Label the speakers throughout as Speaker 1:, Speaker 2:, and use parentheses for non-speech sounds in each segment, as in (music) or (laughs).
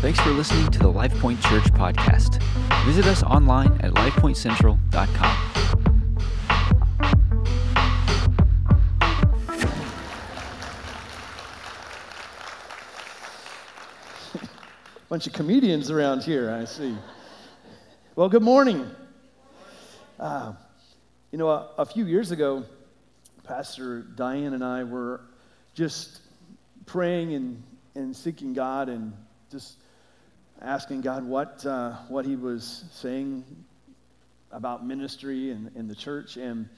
Speaker 1: Thanks for listening to the LifePoint Church podcast. Visit us online at lifepointcentral.com. (laughs)
Speaker 2: Bunch of comedians around here, I see. Well, good morning. Uh, you know, a, a few years ago, Pastor Diane and I were just praying and, and seeking God and just asking God what, uh, what He was saying about ministry and, and the church. And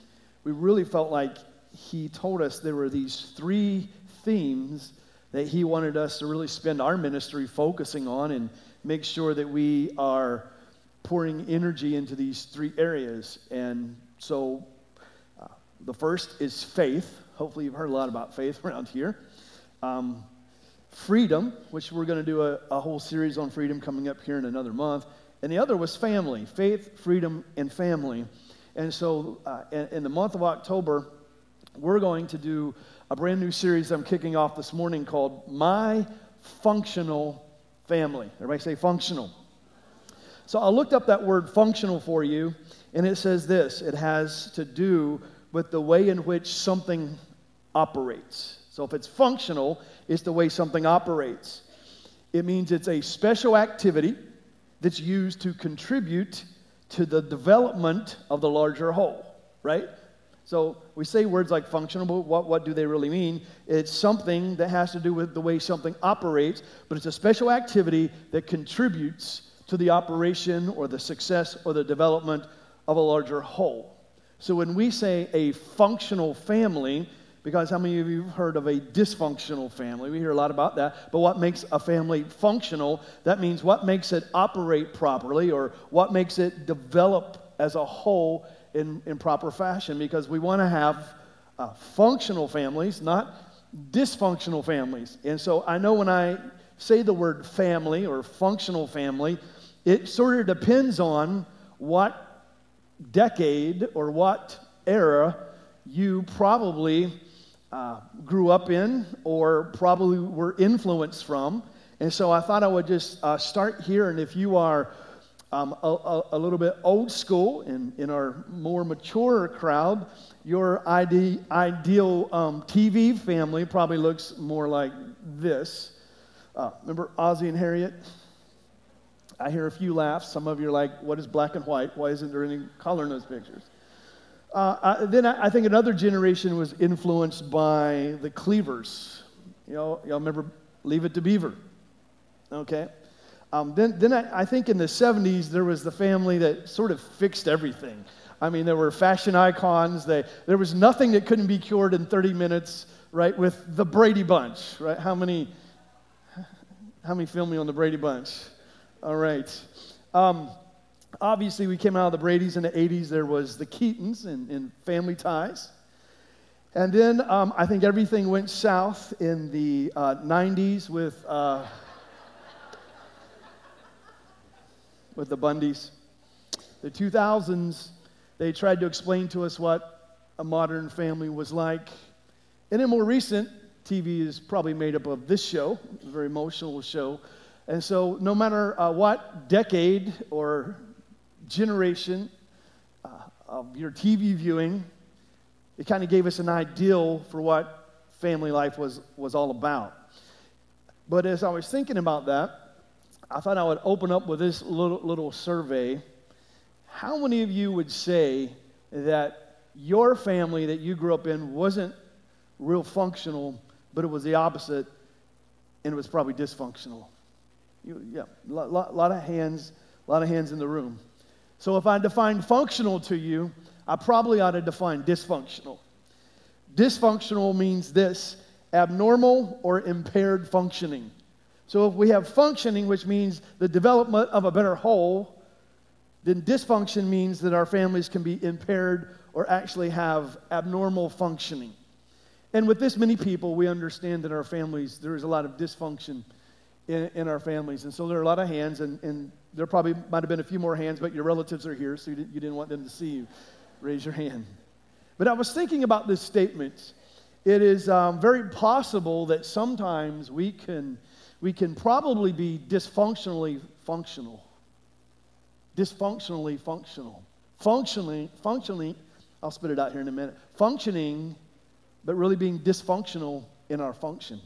Speaker 2: we really felt like He told us there were these three themes that He wanted us to really spend our ministry focusing on and make sure that we are pouring energy into these three areas. And so uh, the first is faith. Hopefully, you've heard a lot about faith (laughs) around here. Um, freedom, which we're going to do a, a, whole series on freedom coming up here in another month. And the other was family faith, freedom, and family. And so uh, in, in, the month of October, we're going to do a brand new series I'm kicking off this morning called My Functional Family. Everybody say functional. So I looked up that word functional for you, and it says this it has to do with the way in which something operates. So if it's functional, it's the way something operates. It means it's a special activity that's used to contribute to the development of the larger whole, right? So we say words like functional, but what, what do they really mean? It's something that has to do with the way something operates, but it's a special activity that contributes to the operation or the success or the development of a larger whole. So when we say a functional family, because how many of you have heard of a dysfunctional family? We hear a lot about that. But what makes a family functional? That means what makes it operate properly or what makes it develop as a whole in, in proper fashion. Because we want to have uh, functional families, not dysfunctional families. And so I know when I say the word family or functional family, it sort of depends on what decade or what era you probably uh, grew up in or probably were influenced from. And so I thought I would just uh, start here. And if you are um, a, a, little bit old school in, in our more mature crowd, your ide- ideal um, TV family probably looks more like this. Uh, remember Ozzie and Harriet? I hear a few laughs. Some of you are like, what is black and white? Why isn't there any color in those pictures? Uh, I, then I, I, think another generation was influenced by the Cleavers. You know, y'all remember Leave It to Beaver? Okay. Um, then then I, I think in the 70s, there was the family that sort of fixed everything. I mean, there were fashion icons. They, there was nothing that couldn't be cured in 30 minutes, right, with the Brady Bunch, right? How many, how many film me on the Brady Bunch? All right. Um, obviously, we came out of the Brady's in the 80s. There was the Keatons in Family Ties. And then um, I think everything went south in the uh, 90s with, uh, with the Bundys. The 2000s, they tried to explain to us what a modern family was like. And in more recent, TV is probably made up of this show, a very emotional show. And so, no matter uh, what decade or generation uh, of your TV viewing, it kind of gave us an ideal for what family life was, was all about. But as I was thinking about that, I thought I would open up with this little, little survey. How many of you would say that your family that you grew up in wasn't real functional, but it was the opposite, and it was probably dysfunctional? You, yeah, a lot, lot, lot of hands, a lot of hands in the room. So if I define functional to you, I probably ought to define dysfunctional. Dysfunctional means this abnormal or impaired functioning. So if we have functioning, which means the development of a better whole, then dysfunction means that our families can be impaired or actually have abnormal functioning. And with this many people, we understand that our families, there is a lot of dysfunction in, in our families. And so there are a lot of hands, and, and there probably might have been a few more hands, but your relatives are here, so you didn't, want them to see you. Raise your hand. But I was thinking about this statement, it is um, very possible that sometimes we can, we can probably be dysfunctionally functional. Dysfunctionally functional. Functionally, functionally, I'll spit it out here in a minute. Functioning, but really being dysfunctional in our function.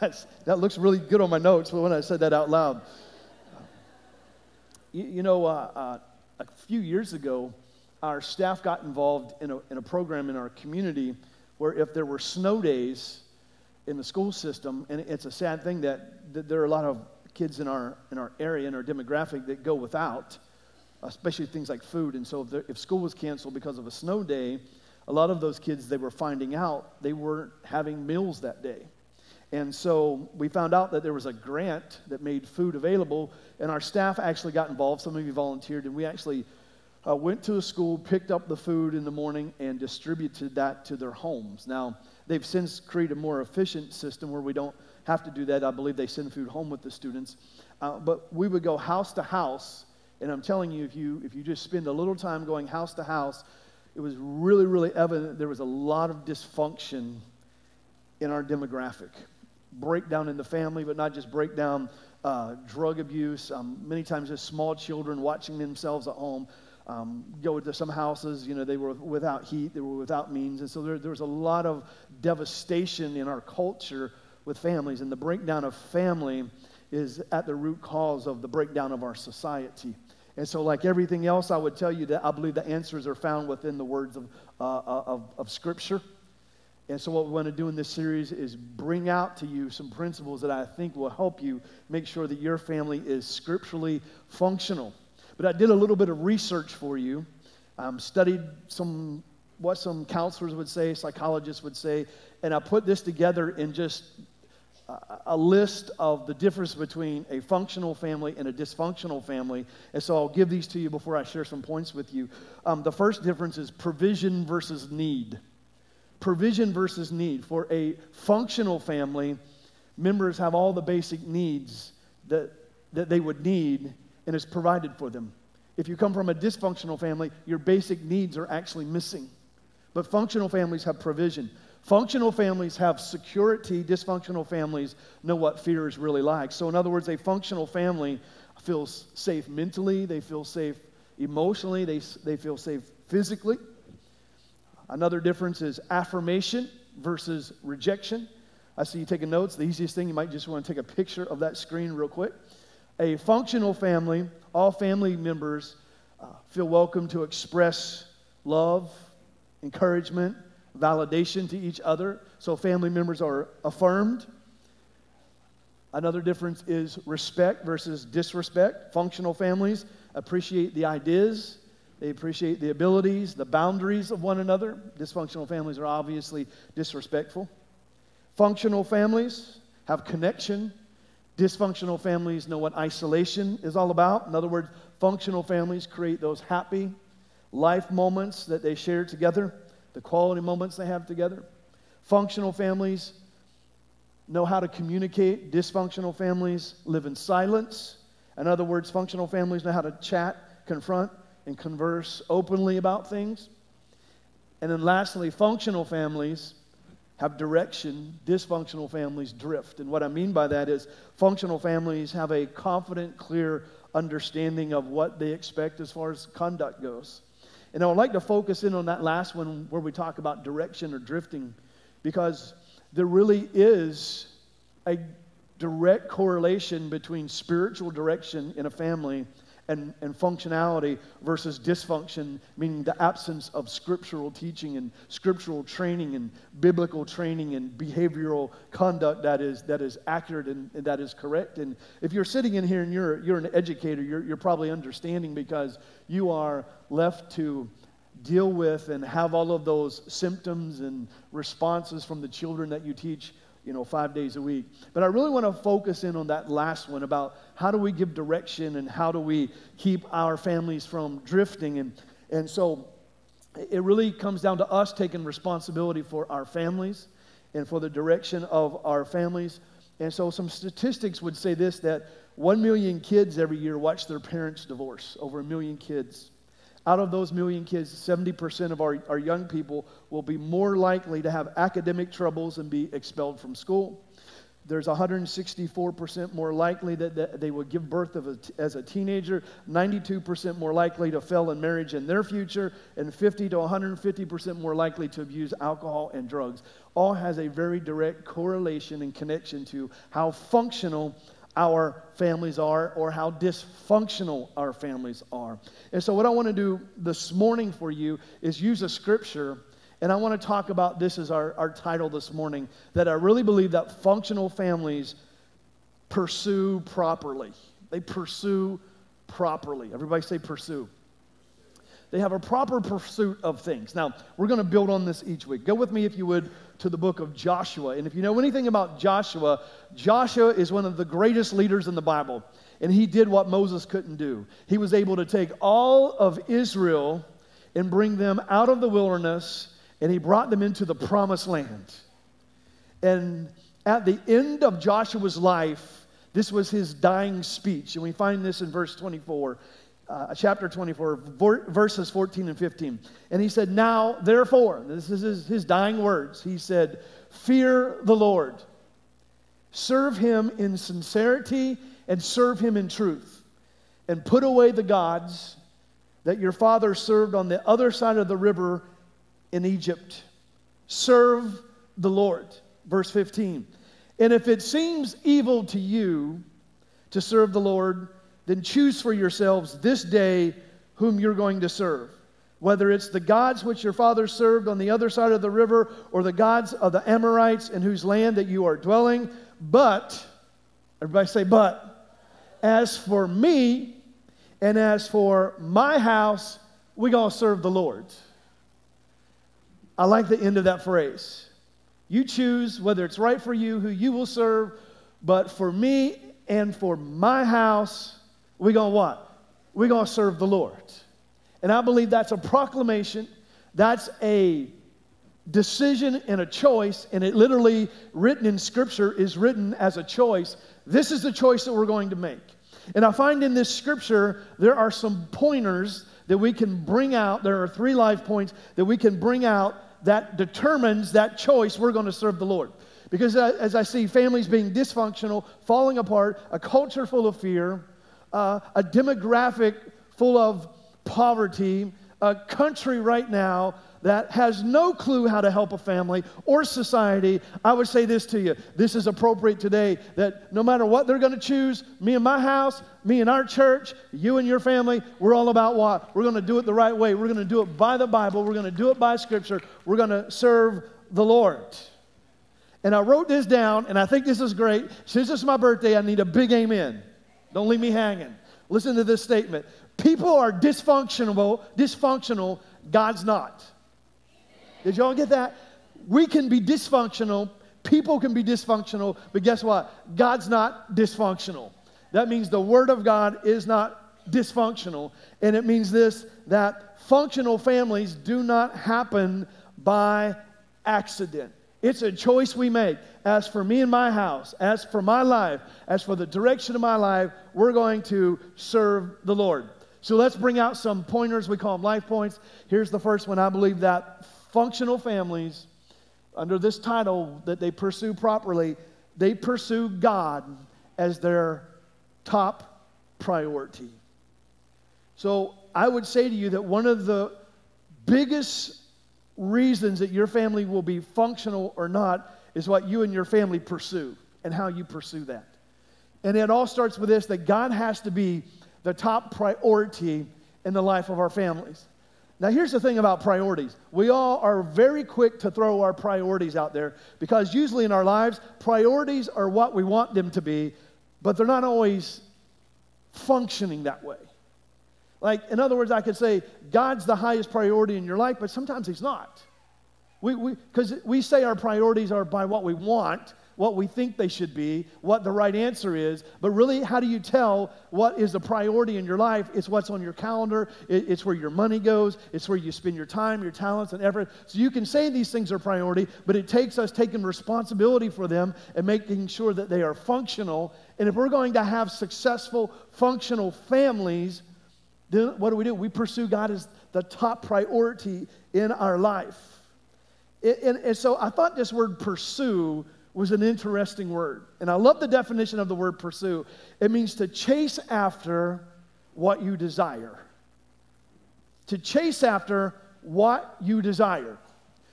Speaker 2: That's, that looks really good on my notes, when I said that out loud, you, you know, uh, uh, a few years ago, our staff got involved in a, in a program in our community where if there were snow days in the school system, and it's a sad thing that, that there are a lot of kids in our, in our area, in our demographic, that go without, especially things like food. And so if, there, if school was canceled because of a snow day, a lot of those kids, they were finding out they weren't having meals that day. And so we found out that there was a grant that made food available, and our staff actually got involved. Some of you volunteered, and we actually uh, went to a school, picked up the food in the morning, and distributed that to their homes. Now, they've since created a more efficient system where we don't have to do that. I believe they send food home with the students. Uh, but we would go house to house, and I'm telling you, if you if you just spend a little time going house to house, it was really, really evident there was a lot of dysfunction in our demographic breakdown in the family, but not just breakdown, uh, drug abuse, um, many times just small children watching themselves at home. Um, go to some houses, you know, they were without heat, they were without means. And so there, there was a lot of devastation in our culture with families. And the breakdown of family is at the root cause of the breakdown of our society. And so, like everything else, I would tell you that I believe the answers are found within the words of, uh, of, of Scripture. And so, what we want to do in this series is bring out to you some principles that I think will help you make sure that your family is scripturally functional. But I did a little bit of research for you, um, studied some what some counselors would say, psychologists would say, and I put this together in just a, list of the difference between a functional family and a dysfunctional family. And so I'll give these to you before I share some points with you. Um, the first difference is provision versus need provision versus need. For a functional family, members have all the basic needs that, that they would need, and it's provided for them. If you come from a dysfunctional family, your basic needs are actually missing. But functional families have provision. Functional families have security, dysfunctional families know what fear is really like. So, in other words, a functional family feels safe mentally, they feel safe emotionally, they, they feel safe physically. Another difference is affirmation versus rejection. I see you taking notes. The easiest thing, you might just want to take a picture of that screen real quick. A functional family, all family members uh, feel welcome to express love, encouragement, validation to each other. So family members are affirmed. Another difference is respect versus disrespect. Functional families appreciate the ideas, they appreciate the abilities, the boundaries of one another. Dysfunctional families are obviously disrespectful. Functional families have connection. Dysfunctional families know what isolation is all about. In other words, functional families create those happy life moments that they share together, the quality moments they have together. Functional families know how to communicate. Dysfunctional families live in silence. In other words, functional families know how to chat, confront, and converse openly about things. And then lastly, functional families have direction, dysfunctional families drift. And what I mean by that is functional families have a confident, clear understanding of what they expect as far as conduct goes. And I would like to focus in on that last one where we talk about direction or drifting because there really is a direct correlation between spiritual direction in a family and, and functionality versus dysfunction, meaning the absence of scriptural teaching and scriptural training and biblical training and behavioral conduct that is, that is accurate and, and that is correct. And if you're sitting in here and you're, you're an educator, you're, you're probably understanding because you are left to deal with and have all of those symptoms and responses from the children that you teach you know, five days a week. But I really want to focus in on that last one about how do we give direction and how do we keep our families from drifting. And, and so it really comes down to us taking responsibility for our families and for the direction of our families. And so some statistics would say this that 1 million kids every year watch their parents divorce, over a million kids. Out of those million kids, 70% of our, our young people will be more likely to have academic troubles and be expelled from school. There's 164% more likely that, that they would give birth as a teenager, 92% more likely to fail in marriage in their future, and 50 to 150% more likely to abuse alcohol and drugs. All has a very direct correlation and connection to how functional our families are or how dysfunctional our families are. And so, what I want to do this morning for you is use a scripture and I want to talk about this as our, our title this morning that I really believe that functional families pursue properly. They pursue properly. Everybody say pursue. They have a proper pursuit of things. Now, we're going to build on this each week. Go with me, if you would, to the book of Joshua. And if you know anything about Joshua, Joshua is one of the greatest leaders in the Bible. And he did what Moses couldn't do. He was able to take all of Israel and bring them out of the wilderness and he brought them into the promised land. And at the end of Joshua's life, this was his dying speech. And we find this in verse 24, uh, chapter 24, verses 14 and 15. And he said, Now, therefore, this is his, his dying words. He said, Fear the Lord, serve him in sincerity, and serve him in truth, and put away the gods that your father served on the other side of the river in Egypt. Serve the Lord. Verse 15. And if it seems evil to you to serve the Lord, then choose for yourselves this day whom you're going to serve. Whether it's the gods which your fathers served on the other side of the river, or the gods of the Amorites in whose land that you are dwelling. But, everybody say, but, as for me and as for my house, we're going to serve the Lord. I like the end of that phrase. You choose whether it's right for you, who you will serve, but for me and for my house, we're going to what? We're going to serve the Lord. And I believe that's a proclamation, that's a decision and a choice, and it literally written in Scripture is written as a choice. This is the choice that we're going to make. And I find in this Scripture there are some pointers that we can bring out. There are three life points that we can bring out that determines that choice we're going to serve the Lord. Because uh, as I see families being dysfunctional, falling apart, a culture full of fear, uh, a demographic full of poverty, a country right now that has no clue how to help a family or society, I would say this to you. This is appropriate today that no matter what they're going to choose, me and my house, me and our church, you and your family, we're all about what? We're going to do it the right way. We're going to do it by the Bible. We're going to do it by Scripture. We're going to serve the Lord. And I wrote this down, and I think this is great. Since it's my birthday, I need a big amen. Don't leave me hanging. Listen to this statement. People are dysfunctional, dysfunctional, God's not. Did y'all get that? We can be dysfunctional, people can be dysfunctional, but guess what? God's not dysfunctional. That means the Word of God is not dysfunctional. And it means this that functional families do not happen by accident. It's a choice we make. As for me and my house, as for my life, as for the direction of my life, we're going to serve the Lord. So let's bring out some pointers. We call them life points. Here's the first one. I believe that functional families, under this title that they pursue properly, they pursue God as their top priority. So I would say to you that one of the biggest reasons that your family will be functional or not is what you and your family pursue and how you pursue that. And it all starts with this that God has to be the top priority in the life of our families. Now, here's the thing about priorities. We all are very quick to throw our priorities out there because usually in our lives, priorities are what we want them to be, but they're not always functioning that way. Like, in other words, I could say, God's the highest priority in your life, but sometimes He's not. Because we, we, we say our priorities are by what we want, what we think they should be, what the right answer is, but really, how do you tell what is the priority in your life? It's what's on your calendar, it's where your money goes, it's where you spend your time, your talents, and effort. So you can say these things are priority, but it takes us taking responsibility for them and making sure that they are functional. And if we're going to have successful, functional families, then what do we do? We pursue God as the top priority in our life. And, and, so I thought this word pursue was an interesting word. And I love the definition of the word pursue. It means to chase after what you desire. To chase after what you desire.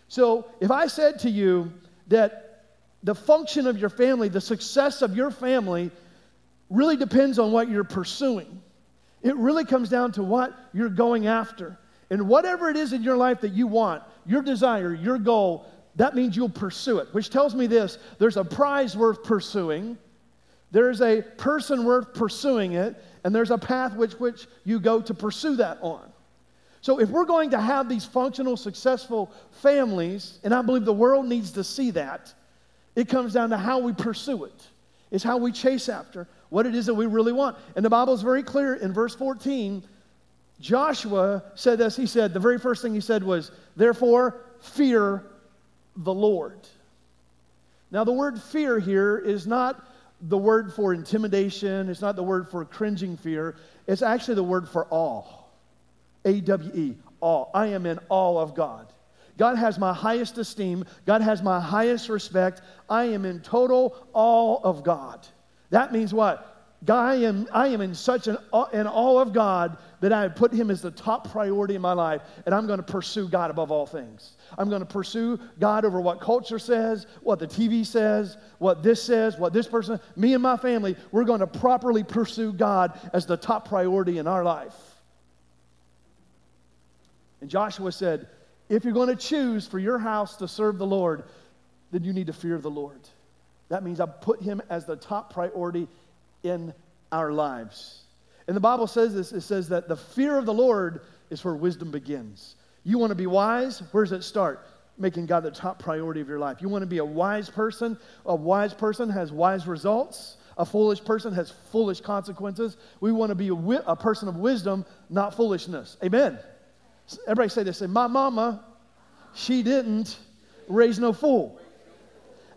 Speaker 2: So if I said to you that the function of your family, the success of your family, really depends on what you're pursuing. It really comes down to what you're going after. And whatever it is in your life that you want, your desire, your goal, that means you'll pursue it, which tells me this there's a prize worth pursuing, there's a person worth pursuing it, and there's a path which, which you go to pursue that on. So, if we're going to have these functional, successful families, and I believe the world needs to see that, it comes down to how we pursue it. It's how we chase after what it is that we really want. And the Bible is very clear in verse 14. Joshua said this. He said, the very first thing he said was, Therefore, fear the Lord. Now, the word fear here is not the word for intimidation, it's not the word for cringing fear, it's actually the word for awe. A W E, awe. I am in awe of God. God has my highest esteem. God has my highest respect. I am in total awe of God. That means what? I am, I am in such an, an awe of God that I put him as the top priority in my life, and I'm going to pursue God above all things. I'm going to pursue God over what culture says, what the TV says, what this says, what this person, me and my family, we're going to properly pursue God as the top priority in our life. And Joshua said, if you're going to choose for your house to serve the Lord, then you need to fear the Lord. That means I put him as the top priority in our lives. And the Bible says this it says that the fear of the Lord is where wisdom begins. You want to be wise? Where does it start? Making God the top priority of your life. You want to be a wise person? A wise person has wise results. A foolish person has foolish consequences. We want to be a, wi- a person of wisdom, not foolishness. Amen. Everybody say this. Say, my mama, she didn't raise no fool.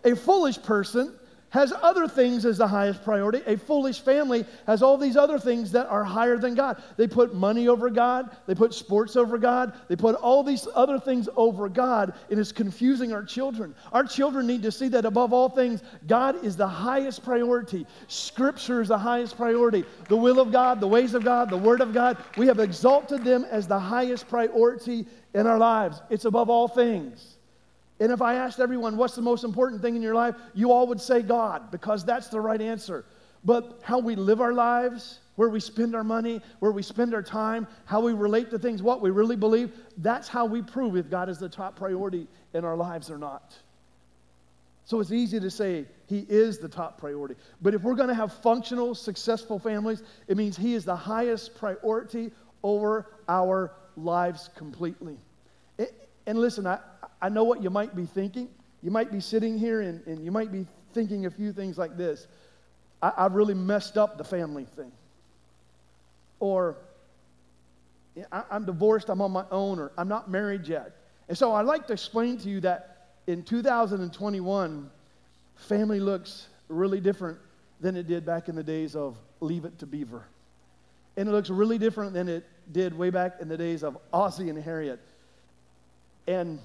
Speaker 2: A foolish person has other things as the highest priority. A foolish family has all these other things that are higher than God. They put money over God, they put sports over God, they put all these other things over God, and it's confusing our children. Our children need to see that above all things, God is the highest priority. Scripture is the highest priority. The will of God, the ways of God, the Word of God, we have exalted them as the highest priority in our lives. It's above all things. And if I asked everyone, what's the most important thing in your life? You all would say God, because that's the right answer. But how we live our lives, where we spend our money, where we spend our time, how we relate to things, what we really believe, that's how we prove if God is the top priority in our lives or not. So it's easy to say He is the top priority. But if we're going to have functional, successful families, it means He is the highest priority over our lives completely. And listen, I, I know what you might be thinking. You might be sitting here and, and you might be thinking a few things like this I, I've really messed up the family thing. Or I, I'm divorced, I'm on my own, or I'm not married yet. And so I'd like to explain to you that in 2021, family looks really different than it did back in the days of Leave It to Beaver. And it looks really different than it did way back in the days of Ozzie and Harriet. And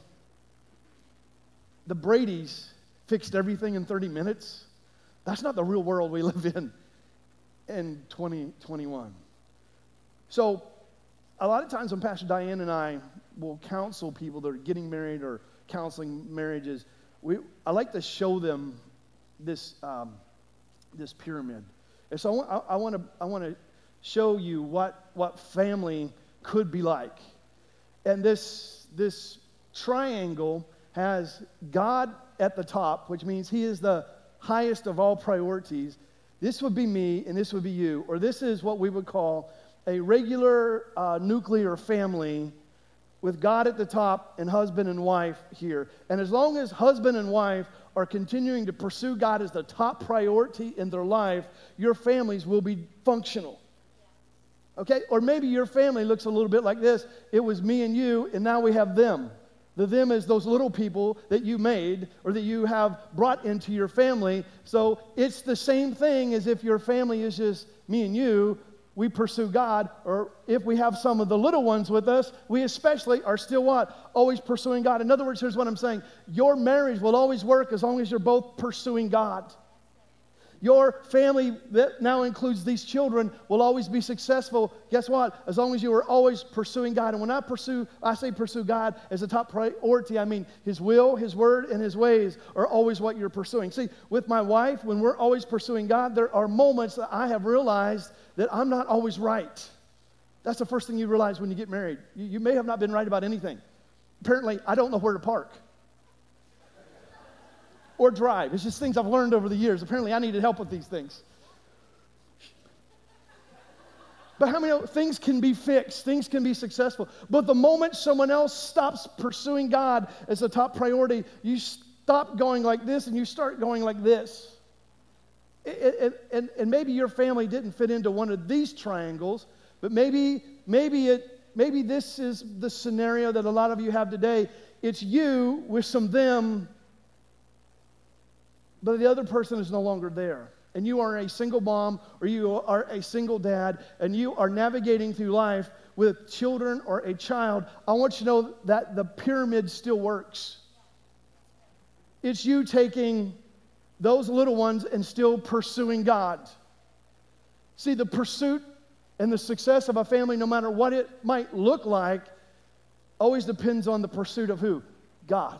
Speaker 2: the Brady's fixed everything in 30 minutes. That's not the real world we (laughs) live in in 2021. So, a lot of times when Pastor Diane and I will counsel people that are getting married or counseling marriages, we, I like to show them this, um, this pyramid. And so I, want to I wanna show you what, what family could be like. And this, this triangle has God at the top, which means He is the highest of all priorities. This would be me, and this would be you. Or this is what we would call a regular uh, nuclear family with God at the top and husband and wife here. And as long as husband and wife are continuing to pursue God as the top priority in their life, your families will be functional. Okay? Or maybe your family looks a little bit like this it was me and you, and now we have them. The them is those little people that you made or that you have brought into your family. So it's the same thing as if your family is just me and you, we pursue God, or if we have some of the little ones with us, we especially are still what? Always pursuing God. In other words, here's what I'm saying your marriage will always work as long as you're both pursuing God. Your family that now includes these children will always be successful. Guess what? As long as you are always pursuing God. And when I pursue, I say pursue God as a top priority, I mean His will, His word, and His ways are always what you're pursuing. See, with my wife, when we're always pursuing God, there are moments that I have realized that I'm not always right. That's the first thing you realize when you get married. You, you may have not been right about anything. Apparently, I don't know where to park or drive. It's just things I've learned over the years. Apparently, I needed help with these things. But how many things can be fixed? Things can be successful. But the moment someone else stops pursuing God as a top priority, you stop going like this and you start going like this. It, and, and maybe your family didn't fit into one of these triangles, but maybe, maybe, it, maybe this is the scenario that a lot of you have today. It's you with some them but the other person is no longer there. And you are a single mom or you are a single dad and you are navigating through life with children or a child, I want you to know that the pyramid still works. It's you taking those little ones and still pursuing God. See, the pursuit and the success of a family, no matter what it might look like, always depends on the pursuit of who? God.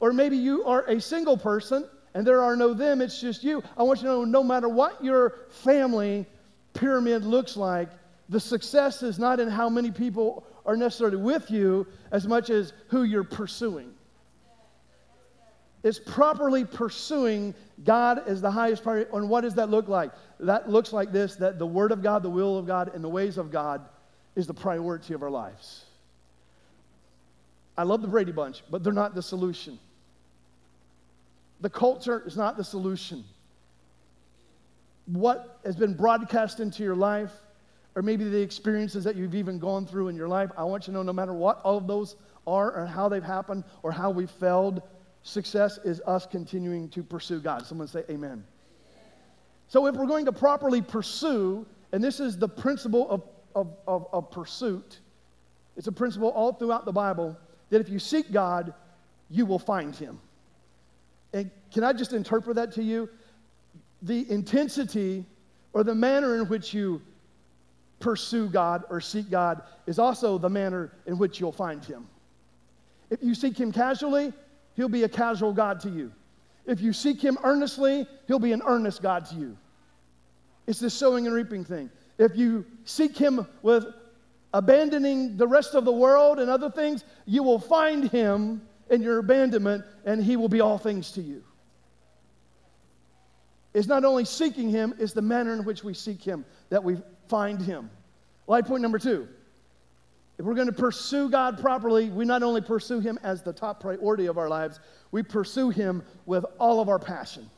Speaker 2: Or maybe you are a single person and there are no them, it's just you. I want you to know no matter what your family pyramid looks like, the success is not in how many people are necessarily with you as much as who you're pursuing. It's properly pursuing God as the highest priority. And what does that look like? That looks like this that the Word of God, the will of God, and the ways of God is the priority of our lives. I love the Brady Bunch, but they're not the solution. The culture is not the solution. What has been broadcast into your life, or maybe the experiences that you've even gone through in your life, I want you to know no matter what all of those are, or how they've happened, or how we failed, success is us continuing to pursue God. Someone say, Amen. So, if we're going to properly pursue, and this is the principle of, of, of, of pursuit, it's a principle all throughout the Bible that if you seek God, you will find Him. And can I just interpret that to you? The intensity or the manner in which you pursue God or seek God is also the manner in which you'll find Him. If you seek Him casually, He'll be a casual God to you. If you seek Him earnestly, He'll be an earnest God to you. It's the sowing and reaping thing. If you seek Him with abandoning the rest of the world and other things, you will find Him in your abandonment, and He will be all things to you. It's not only seeking Him, it's the manner in which we seek Him that we find Him. Life point number two. If we're going to pursue God properly, we not only pursue Him as the top priority of our lives, we pursue Him with all of our passion.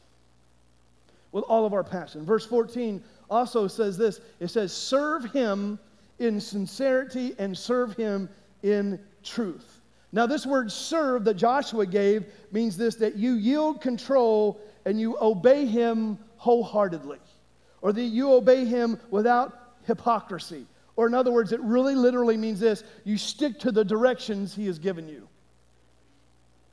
Speaker 2: With all of our passion. Verse 14 also says this it says, Serve Him in sincerity and serve Him in truth. Now, this word serve that Joshua gave means this that you yield control and you obey him wholeheartedly, or that you obey him without hypocrisy. Or, in other words, it really literally means this you stick to the directions he has given you.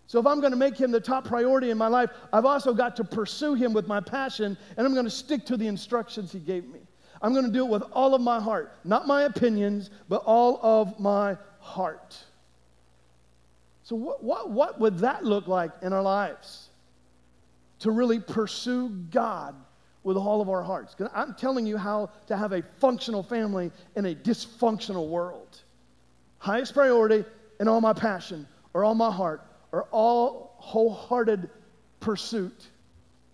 Speaker 2: So, if I'm going to make him the top priority in my life, I've also got to pursue him with my passion, and I'm going to stick to the instructions he gave me. I'm going to do it with all of my heart, not my opinions, but all of my heart. So, what, what, what would that look like in our lives? To really pursue God with all of our hearts. I'm telling you how to have a functional family in a dysfunctional world. Highest priority and all my passion, or all my heart, or all wholehearted pursuit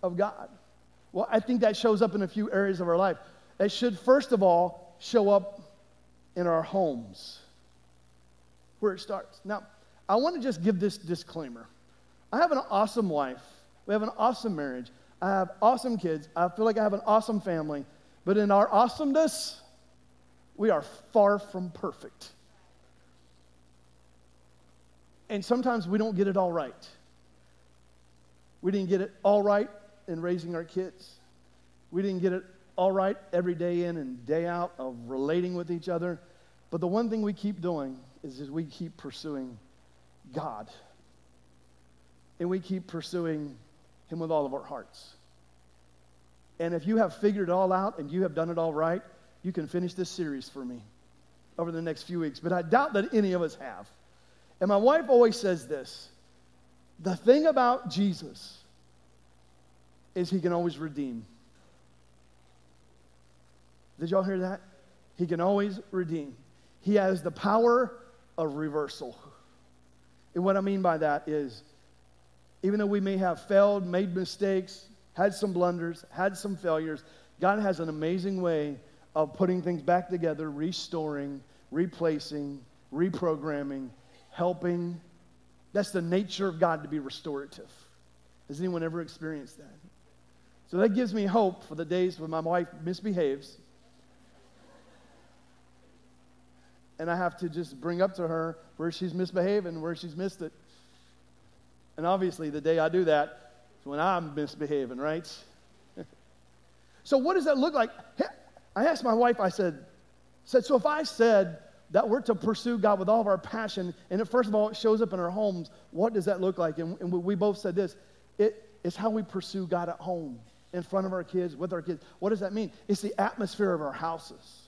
Speaker 2: of God. Well, I think that shows up in a few areas of our life. It should, first of all, show up in our homes, where it starts. Now, I want to just give this disclaimer. I have an awesome wife. We have an awesome marriage. I have awesome kids. I feel like I have an awesome family. But in our awesomeness, we are far from perfect. And sometimes we don't get it all right. We didn't get it all right in raising our kids. We didn't get it all right every day in and day out of relating with each other. But the one thing we keep doing is, is we keep pursuing God. And we keep pursuing Him with all of our hearts. And if you have figured it all out and you have done it all right, you can finish this series for me over the next few weeks. But I doubt that any of us have. And my wife always says this the thing about Jesus is he can always redeem. Did y'all hear that? He can always redeem. He has the power of reversal. And what I mean by that is, even though we may have failed, made mistakes, had some blunders, had some failures, God has an amazing way of putting things back together, restoring, replacing, reprogramming, helping. That's the nature of God to be restorative. Has anyone ever experienced that? So that gives me hope for the days when my wife misbehaves. And I have to just bring up to her where she's misbehaving, where she's missed it. And obviously, the day I do that is when I'm misbehaving, right? (laughs) so, what does that look like? I asked my wife, I said, said, so if I said that we're to pursue God with all of our passion, and it, first of all, it shows up in our homes, what does that look like? And, and we both said this it, it's how we pursue God at home, in front of our kids, with our kids. What does that mean? It's the atmosphere of our houses.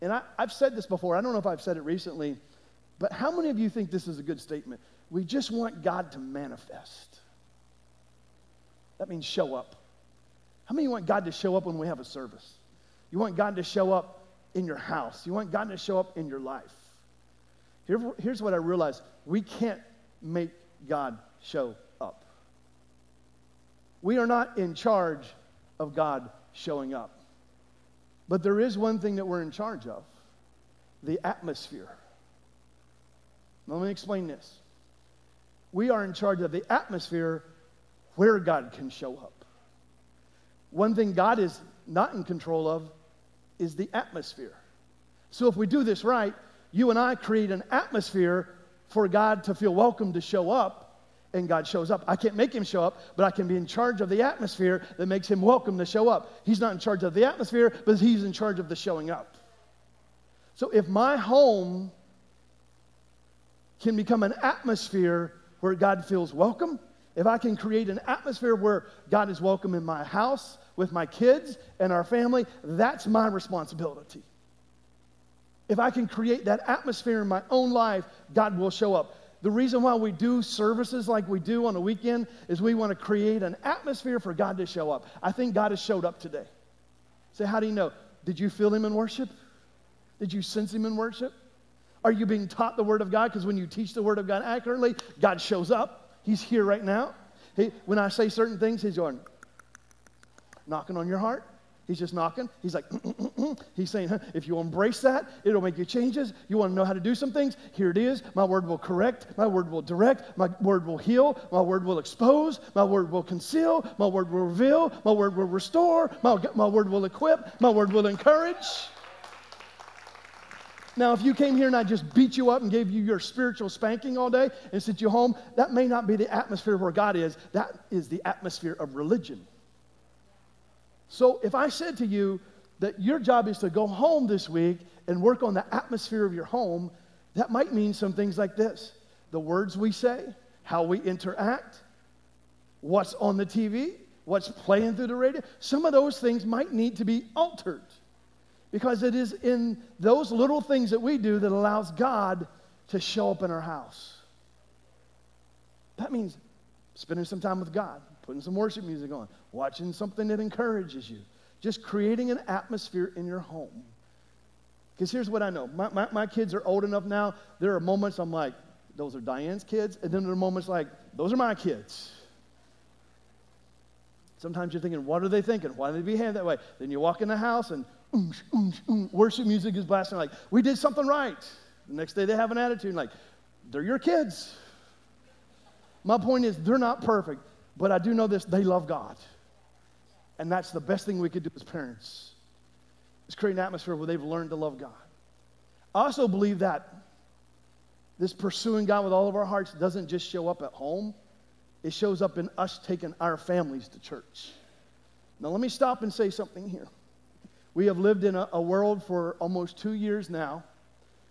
Speaker 2: And I, I've said this before, I don't know if I've said it recently, but how many of you think this is a good statement? We just want God to manifest. That means show up. How many want God to show up when we have a service? You want God to show up in your house. You want God to show up in your life. Here, here's what I realized we can't make God show up. We are not in charge of God showing up. But there is one thing that we're in charge of the atmosphere. Let me explain this. We are in charge of the atmosphere where God can show up. One thing God is not in control of is the atmosphere. So if we do this right, you and I create an atmosphere for God to feel welcome to show up, and God shows up. I can't make him show up, but I can be in charge of the atmosphere that makes him welcome to show up. He's not in charge of the atmosphere, but he's in charge of the showing up. So if my home can become an atmosphere where God feels welcome, if I can create an atmosphere where God is welcome in my house, with my kids and our family, that's my responsibility. If I can create that atmosphere in my own life, God will show up. The reason why we do services like we do on a weekend is we want to create an atmosphere for God to show up. I think God has showed up today. Say, how do you know? Did you feel Him in worship? Did you sense Him in worship? Are you being taught the Word of God? Because when you teach the Word of God accurately, God shows up. He's here right now. He, when I say certain things, he's going, knocking on your heart. He's just knocking. He's like, mm, mm, mm, he's saying, if you embrace that, it'll make you changes. You want to know how to do some things? Here it is. My word will correct. My word will direct. My word will heal. My word will expose. My word will conceal. My word will reveal. My word will restore. My, my word will equip. My word will encourage. Now, if you came here and I just beat you up and gave you your spiritual spanking all day and sent you home, that may not be the atmosphere where God is. That is the atmosphere of religion. So if I said to you that your job is to go home this week and work on the atmosphere of your home, that might mean some things like this the words we say, how we interact, what's on the TV, what's playing through the radio. Some of those things might need to be altered because it is in those little things that we do that allows God to show up in our house. That means spending some time with God, putting some worship music on, watching something that encourages you, just creating an atmosphere in your home. Because here's what I know my, my, my, kids are old enough now, there are moments I'm like, those are Diane's kids, and then there are moments like, those are my kids. Sometimes you're thinking, what are they thinking? Why do they behave that way? Then you walk in the house and worship music is blasting, like, we did something right. The next day they have an attitude like, they're your kids. My point is, they're not perfect, but I do know this they love God. And that's the best thing we could do as parents is create an atmosphere where they've learned to love God. I also believe that this pursuing God with all of our hearts doesn't just show up at home, it shows up in us taking our families to church. Now, let me stop and say something here. We have lived in a, a world for almost two years now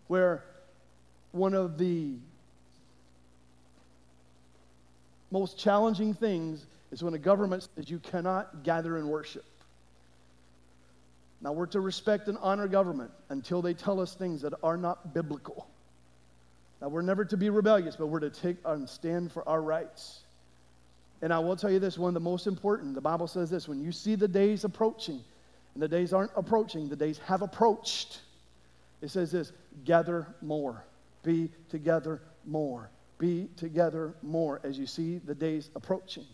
Speaker 2: where one of the most challenging things is when a government says you cannot gather and worship. Now, we're to respect and honor government until they tell us things that are not biblical. Now, we're never to be rebellious, but we're to take and stand for our rights. And I will tell you this one of the most important, the Bible says this when you see the days approaching, and the days aren't approaching, the days have approached. It says this gather more, be together more, be together more as you see the days approaching.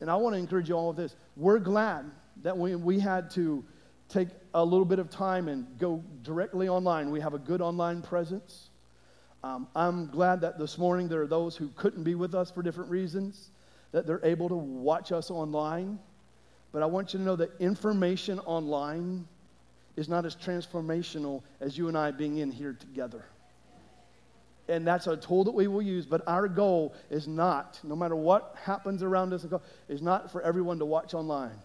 Speaker 2: And I want to encourage you all of this. We're glad that when we had to take a little bit of time and go directly online, we have a good online presence. Um, I'm glad that this morning there are those who couldn't be with us for different reasons, that they're able to watch us online. But I want you to know that information online is not as transformational as you and I being in here together. And that's a tool that we will use, but our goal is not, no matter what happens around us, is not for everyone to watch online.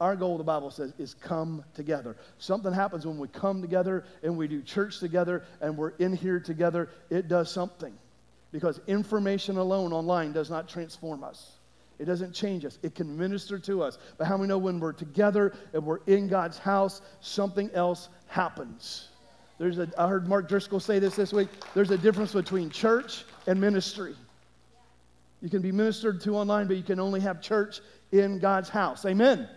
Speaker 2: Our goal, the Bible says, is come together. Something happens when we come together and we do church together and we're in here together. It does something. Because information alone online does not transform us. It doesn't change us. It can minister to us. But how we know when we're together and we're in God's house, something else happens? There's a, I heard Mark Driscoll say this this week. There's a difference between church and ministry. You can be ministered to online, but you can only have church in God's house. Amen.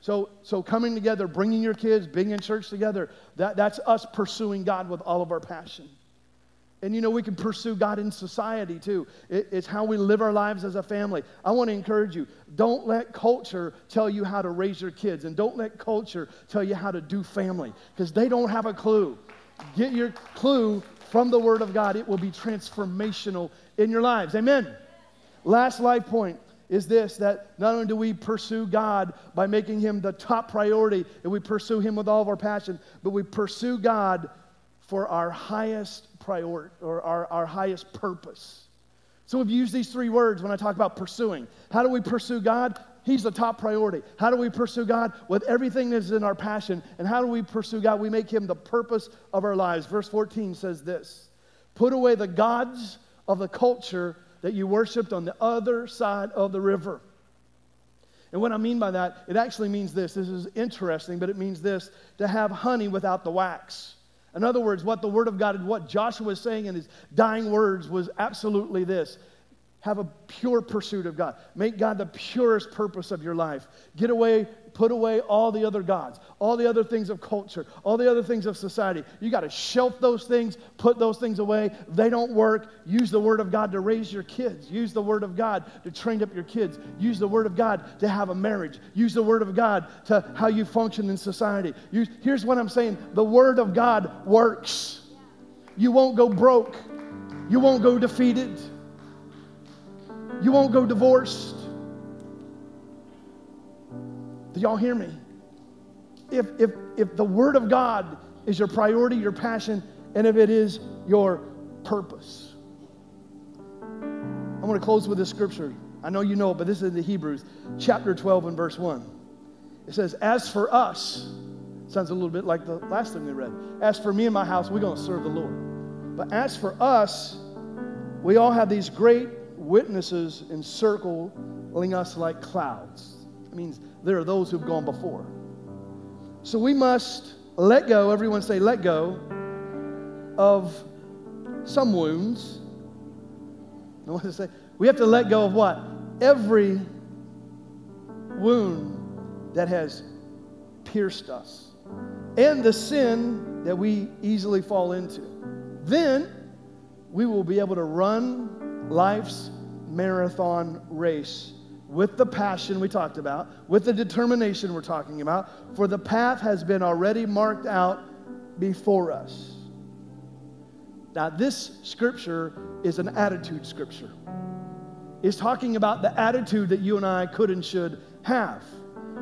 Speaker 2: So, so coming together, bringing your kids, being in church together, that, that's us pursuing God with all of our passion. And you know, we can pursue God in society too. It, it's how we live our lives as a family. I want to encourage you don't let culture tell you how to raise your kids, and don't let culture tell you how to do family, because they don't have a clue. Get your clue from the Word of God, it will be transformational in your lives. Amen. Last life point is this that not only do we pursue God by making Him the top priority and we pursue Him with all of our passion, but we pursue God for our highest priority or our, our highest purpose. So we've used these three words when I talk about pursuing. How do we pursue God? He's the top priority. How do we pursue God? With everything that's in our passion. And how do we pursue God? We make Him the purpose of our lives. Verse 14 says this Put away the gods of the culture that you worshiped on the other side of the river. And what I mean by that, it actually means this. This is interesting, but it means this to have honey without the wax. In other words, what the Word of God what Joshua is saying in his dying words was absolutely this have a pure pursuit of God. Make God the purest purpose of your life. Get away, put away all the other gods, all the other things of culture, all the other things of society. You got to shelf those things, put those things away. They don't work. Use the Word of God to raise your kids. Use the Word of God to train up your kids. Use the Word of God to have a marriage. Use the Word of God to how you function in society. Use, here's what I'm saying the Word of God works. You won't go broke, you won't go defeated. You won't go divorced. Do y'all hear me? If, if, if the Word of God is your priority, your passion, and if it is your purpose. I'm going to close with this scripture. I know you know it, but this is in the Hebrews, chapter 12 and verse 1. It says, As for us, sounds a little bit like the last thing we read. As for me and my house, we're going to serve the Lord. But as for us, we all have these great witnesses encircling us like clouds. It means there are those who've gone before. So we must let go, everyone say, let go of some wounds. I want to say, we have to let go of what? Every wound that has pierced us and the sin that we easily fall into. Then we will be able to run life's marathon race with the passion we talked about, with the determination we're talking about, for the path has been already marked out before us. Now, this scripture is an attitude scripture. It's talking about the attitude that you and I could and should have.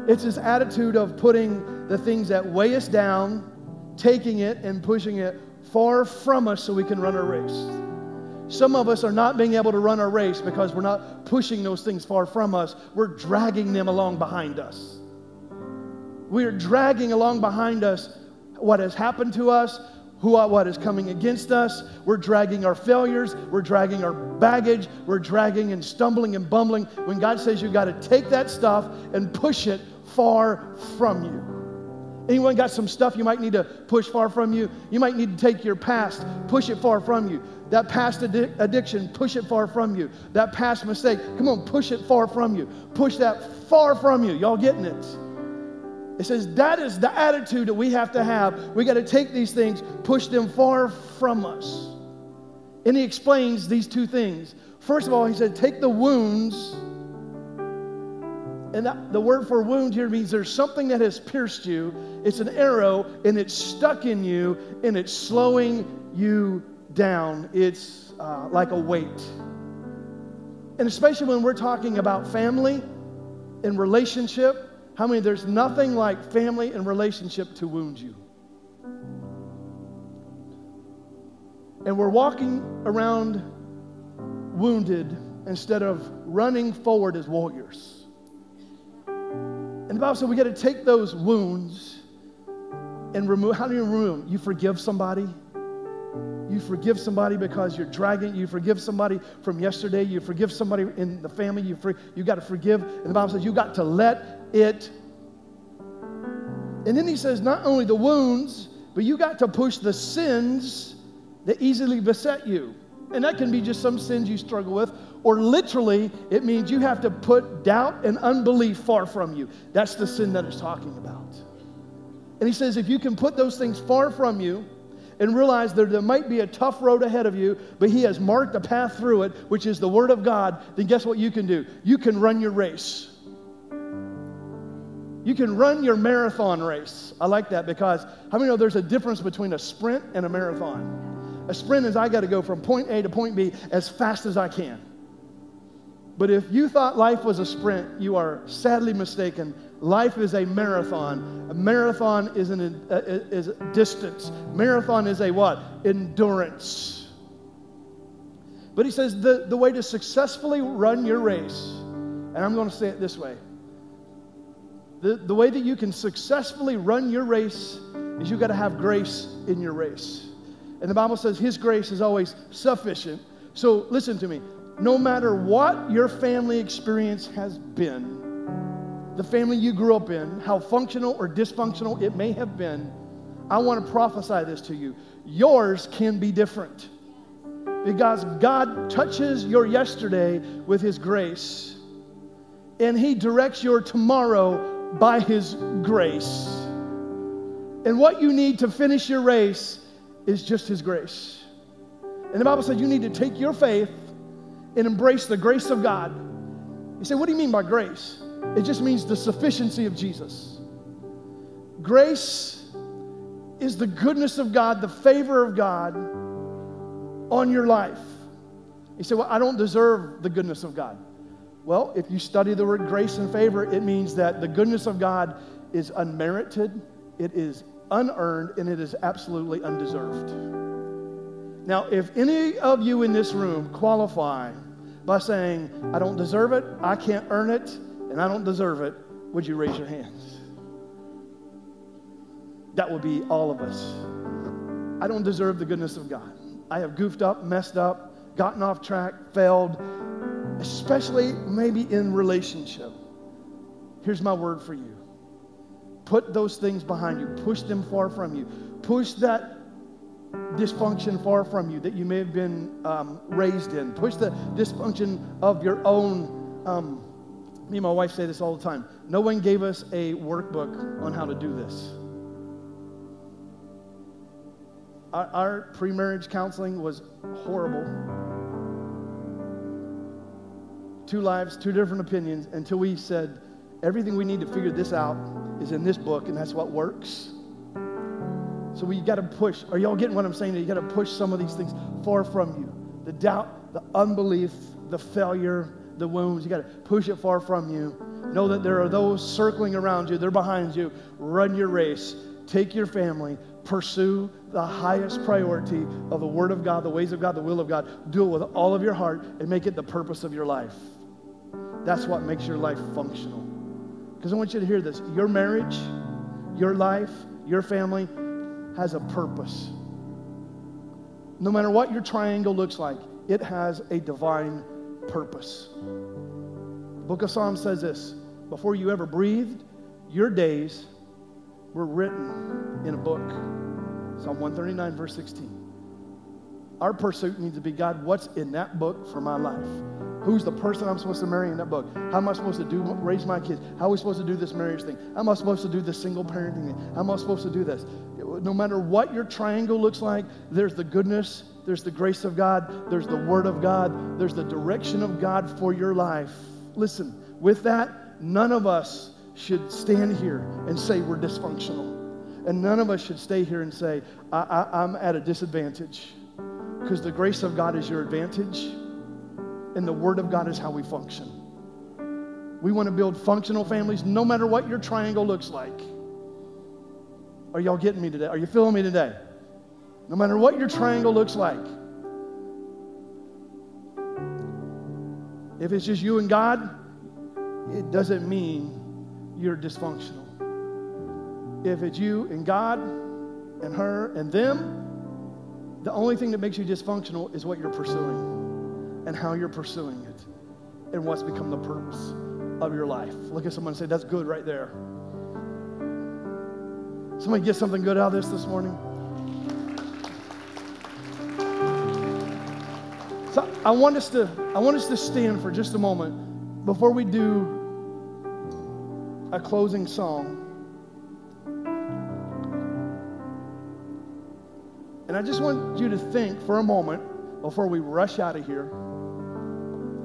Speaker 2: It's this attitude of putting the things that weigh us down, taking it and pushing it far from us so we can run our race. Some of us are not being able to run our race because we're not pushing those things far from us. We're dragging them along behind us. We're dragging along behind us what has happened to us, who, uh, what is coming against us. We're dragging our failures. We're dragging our baggage. We're dragging and stumbling and bumbling. When God says you've got to take that stuff and push it far from you. Anyone got some stuff you might need to push far from you? You might need to take your past, push it far from you. That past addi- addiction, push it far from you. That past mistake, come on, push it far from you. Push that far from you. Y'all getting it? It says that is the attitude that we have to have. We got to take these things, push them far from us. And he explains these two things. First of all, he said, take the wounds. And that, the word for wound here means there's something that has pierced you. It's an arrow and it's stuck in you and it's slowing you down. It's uh, like a weight. And especially when we're talking about family and relationship, how many, there's nothing like family and relationship to wound you. And we're walking around wounded instead of running forward as warriors. The Bible said we got to take those wounds and remove. How do you remove? You forgive somebody. You forgive somebody because you're dragging. You forgive somebody from yesterday. You forgive somebody in the family. You, for, you got to forgive. And the Bible says you got to let it. And then he says, not only the wounds, but you got to push the sins that easily beset you. And that can be just some sins you struggle with, or literally, it means you have to put doubt and unbelief far from you. That's the sin that it's talking about. And he says, if you can put those things far from you, and realize that there might be a tough road ahead of you, but He has marked a path through it, which is the Word of God, then guess what you can do? You can run your race. You can run your marathon race. I like that because how many know there's a difference between a sprint and a marathon? A sprint is I got to go from point A to point B as fast as I can. But if you thought life was a sprint, you are sadly mistaken. Life is a marathon. A marathon is an uh, is a distance. Marathon is a what? Endurance. But he says the, the way to successfully run your race, and I'm going to say it this way. The, the way that you can successfully run your race is you've got to have grace in your race. And the Bible says his grace is always sufficient. So listen to me. No matter what your family experience has been, the family you grew up in, how functional or dysfunctional it may have been, I want to prophesy this to you. Yours can be different. Because God touches your yesterday with His grace, and He directs your tomorrow by His grace. And what you need to finish your race is just His grace. And the Bible says you need to take your faith and embrace the grace of God. You say, What do you mean by grace? It just means the sufficiency of Jesus. Grace is the goodness of God, the favor of God on your life. You say, Well, I don't deserve the goodness of God. Well, if you study the word grace and favor, it means that the goodness of God is unmerited, it is unearned, and it is absolutely undeserved. Now, if any of you in this room qualify by saying, I don't deserve it, I can't earn it, and I don't deserve it, would you raise your hands? That would be all of us. I don't deserve the goodness of God. I have goofed up, messed up, gotten off track, failed, especially maybe in relationship. Here's my word for you put those things behind you, push them far from you, push that dysfunction far from you that you may have been um, raised in, push the dysfunction of your own. Um, me and my wife say this all the time. No one gave us a workbook on how to do this. Our, our pre marriage counseling was horrible. Two lives, two different opinions, until we said, everything we need to figure this out is in this book, and that's what works. So we got to push. Are y'all getting what I'm saying? You got to push some of these things far from you. The doubt, the unbelief, the failure, the wounds. You got to push it far from you. Know that there are those circling around you. They're behind you. Run your race. Take your family. pursue the highest priority of the Word of God, the ways of God, the will of God. Do it with all of your heart and make it the purpose of your life. That's what makes your life functional. Because I want you to hear this your marriage, your life, your family has a purpose. No matter what your triangle looks like, it has a divine purpose. The book of Psalms says this before you ever breathed, your days were written in a book. Psalm 139, verse 16. Our pursuit needs to be God, what's in that book for my life? Who's the person I'm supposed to marry in that book? How am I supposed to do raise my kids? How are we supposed to do this marriage thing? How am I supposed to do this single parenting thing? How am I supposed to do this? No matter what your triangle looks like, there's the goodness, there's the grace of God, there's the word of God, there's the direction of God for your life. Listen, with that, none of us should stand here and say we're dysfunctional. And none of us should stay here and say, I, am at a disadvantage. Because the grace of God is your advantage, and the Word of God is how we function. We want to build functional families no matter what your triangle looks like. Are y'all getting me today? Are you feeling me today? No matter what your triangle looks like. If it's just you and God, it doesn't mean you're dysfunctional. If it's you and God and her and them, the only thing that makes you dysfunctional is what you're pursuing and how you're pursuing it and what's become the purpose of your life. Look at someone and say, That's good right there. Somebody get something good out of this this morning. So I want us to I want us to stand for just a moment before we do a closing song. And I just want you to think for a moment before we rush out of here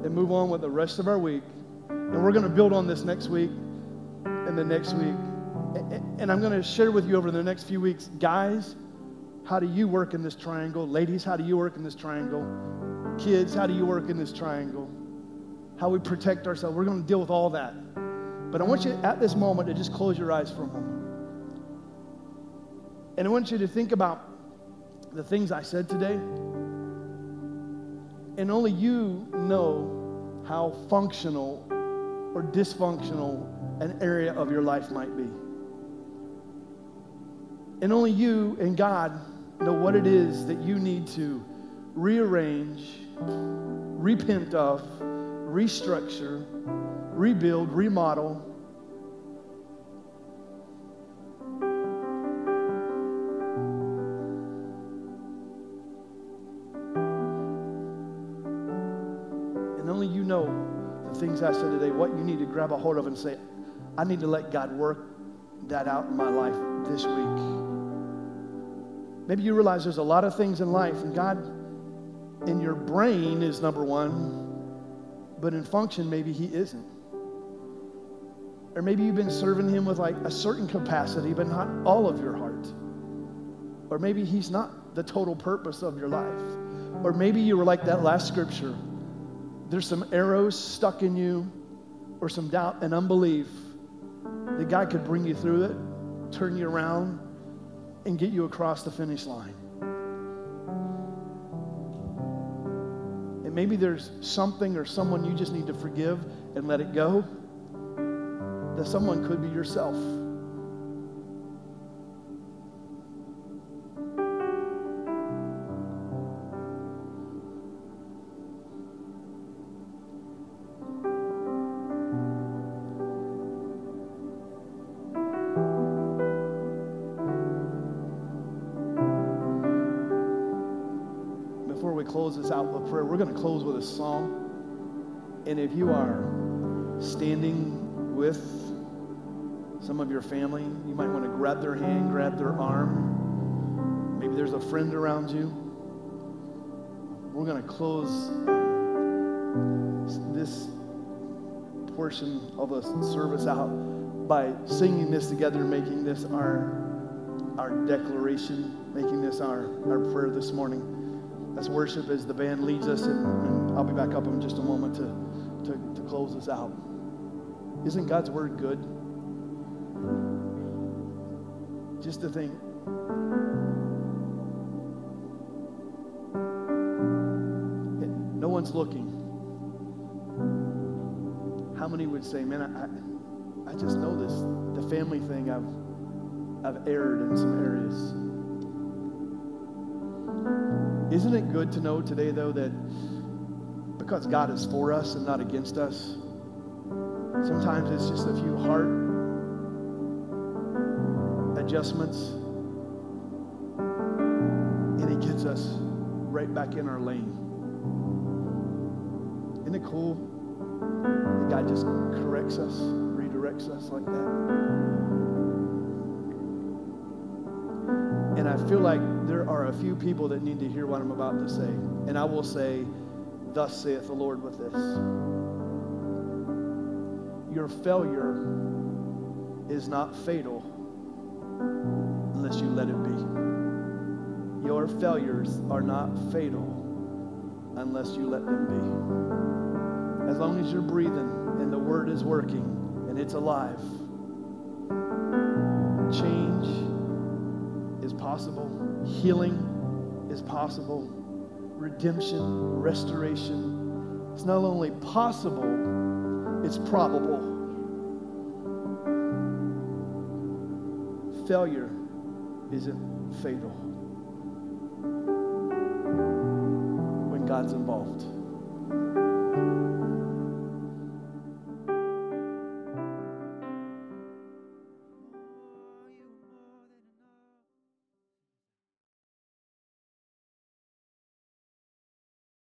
Speaker 2: and move on with the rest of our week. And we're going to build on this next week and the next week. And I'm going to share with you over the next few weeks, guys, how do you work in this triangle? Ladies, how do you work in this triangle? Kids, how do you work in this triangle? How we protect ourselves. We're going to deal with all that. But I want you at this moment to just close your eyes for a moment. And I want you to think about the things I said today. And only you know how functional or dysfunctional an area of your life might be. And only you and God know what it is that you need to rearrange, repent of, restructure, rebuild, remodel. Said today, what you need to grab a hold of and say, I need to let God work that out in my life this week. Maybe you realize there's a lot of things in life, and God in your brain is number one, but in function, maybe He isn't. Or maybe you've been serving him with like a certain capacity, but not all of your heart. Or maybe he's not the total purpose of your life. Or maybe you were like that last scripture. There's some arrows stuck in you, or some doubt and unbelief that God could bring you through it, turn you around, and get you across the finish line. And maybe there's something or someone you just need to forgive and let it go that someone could be yourself. Prayer, we're going to close with a song. And if you are standing with some of your family. You might want to grab their hand, grab their arm. Maybe there's a friend around you. We're going to close this portion of the service out by singing this together, making this our our declaration, making this our, our prayer this morning. That's worship as the band leads us, and, and I'll be back up in just a moment to, to, to close this out. Isn't God's word good? Just to think, no one's looking. How many would say, man, I, I just know this, the family thing, I've, I've erred in some areas. Isn't it good to know today, though, that because God is for us and not against us, sometimes it's just a few heart adjustments, and He gets us right back in our lane. Isn't it cool? That God just corrects us, redirects us like that. I feel like there are a few people that need to hear what I'm about to say. And I will say, Thus saith the Lord with this Your failure is not fatal unless you let it be. Your failures are not fatal unless you let them be. As long as you're breathing and the word is working and it's alive, possible, healing is possible, redemption, restoration. It's not only possible, it's probable. Failure isn't fatal when God's involved.